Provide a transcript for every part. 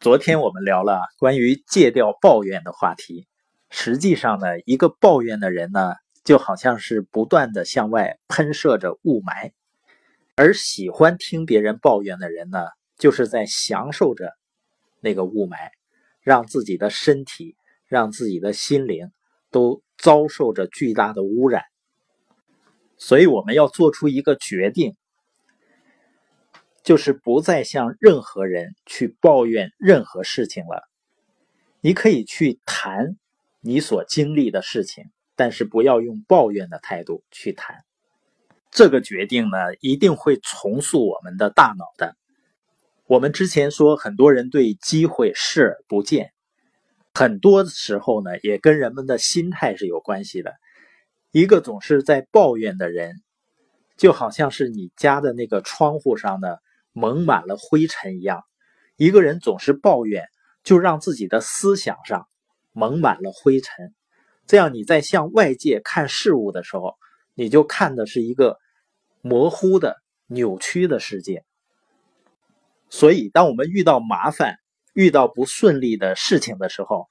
昨天我们聊了关于戒掉抱怨的话题。实际上呢，一个抱怨的人呢，就好像是不断的向外喷射着雾霾，而喜欢听别人抱怨的人呢，就是在享受着那个雾霾，让自己的身体、让自己的心灵都遭受着巨大的污染。所以，我们要做出一个决定。就是不再向任何人去抱怨任何事情了。你可以去谈你所经历的事情，但是不要用抱怨的态度去谈。这个决定呢，一定会重塑我们的大脑的。我们之前说，很多人对机会视而不见，很多时候呢，也跟人们的心态是有关系的。一个总是在抱怨的人，就好像是你家的那个窗户上的。蒙满了灰尘一样，一个人总是抱怨，就让自己的思想上蒙满了灰尘。这样你在向外界看事物的时候，你就看的是一个模糊的、扭曲的世界。所以，当我们遇到麻烦、遇到不顺利的事情的时候，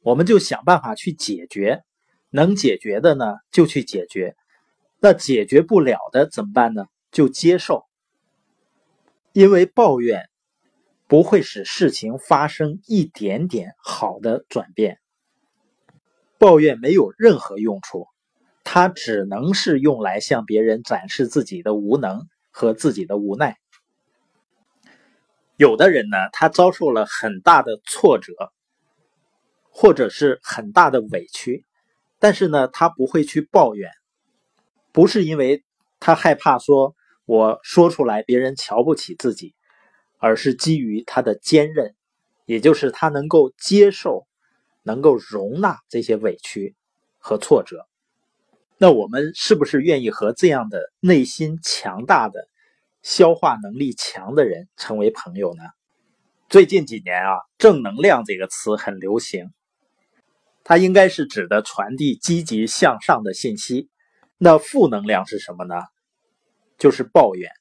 我们就想办法去解决。能解决的呢，就去解决；那解决不了的怎么办呢？就接受。因为抱怨不会使事情发生一点点好的转变，抱怨没有任何用处，它只能是用来向别人展示自己的无能和自己的无奈。有的人呢，他遭受了很大的挫折，或者是很大的委屈，但是呢，他不会去抱怨，不是因为他害怕说。我说出来，别人瞧不起自己，而是基于他的坚韧，也就是他能够接受、能够容纳这些委屈和挫折。那我们是不是愿意和这样的内心强大的、消化能力强的人成为朋友呢？最近几年啊，“正能量”这个词很流行，它应该是指的传递积极向上的信息。那负能量是什么呢？就是抱怨，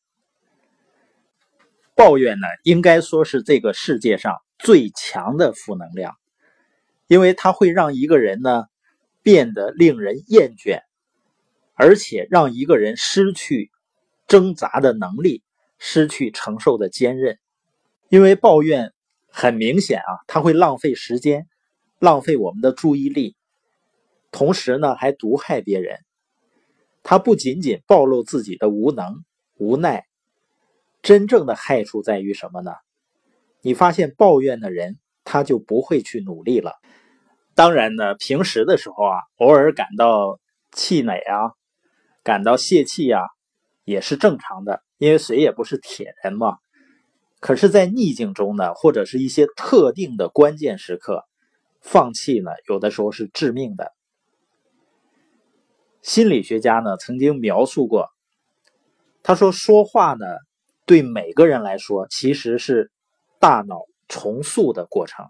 抱怨呢，应该说是这个世界上最强的负能量，因为它会让一个人呢变得令人厌倦，而且让一个人失去挣扎的能力，失去承受的坚韧。因为抱怨很明显啊，它会浪费时间，浪费我们的注意力，同时呢还毒害别人。他不仅仅暴露自己的无能无奈，真正的害处在于什么呢？你发现抱怨的人，他就不会去努力了。当然呢，平时的时候啊，偶尔感到气馁啊，感到泄气啊，也是正常的，因为谁也不是铁人嘛。可是，在逆境中呢，或者是一些特定的关键时刻，放弃呢，有的时候是致命的。心理学家呢曾经描述过，他说说话呢对每个人来说其实是大脑重塑的过程。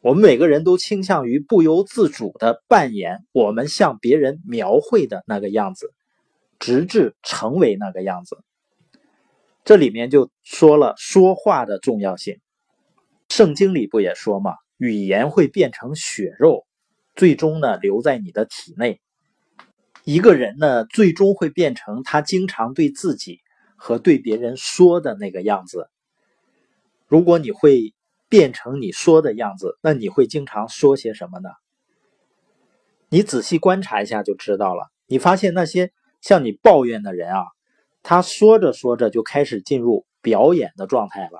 我们每个人都倾向于不由自主的扮演我们向别人描绘的那个样子，直至成为那个样子。这里面就说了说话的重要性。圣经里不也说吗，语言会变成血肉，最终呢留在你的体内。一个人呢，最终会变成他经常对自己和对别人说的那个样子。如果你会变成你说的样子，那你会经常说些什么呢？你仔细观察一下就知道了。你发现那些向你抱怨的人啊，他说着说着就开始进入表演的状态了。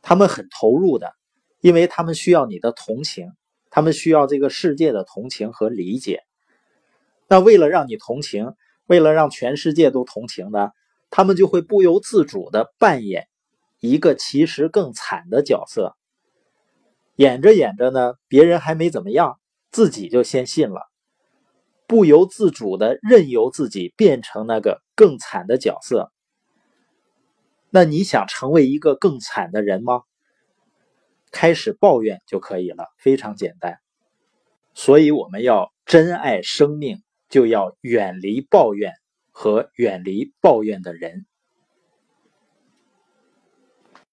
他们很投入的，因为他们需要你的同情，他们需要这个世界的同情和理解。那为了让你同情，为了让全世界都同情呢，他们就会不由自主的扮演一个其实更惨的角色。演着演着呢，别人还没怎么样，自己就先信了，不由自主的任由自己变成那个更惨的角色。那你想成为一个更惨的人吗？开始抱怨就可以了，非常简单。所以我们要珍爱生命。就要远离抱怨和远离抱怨的人。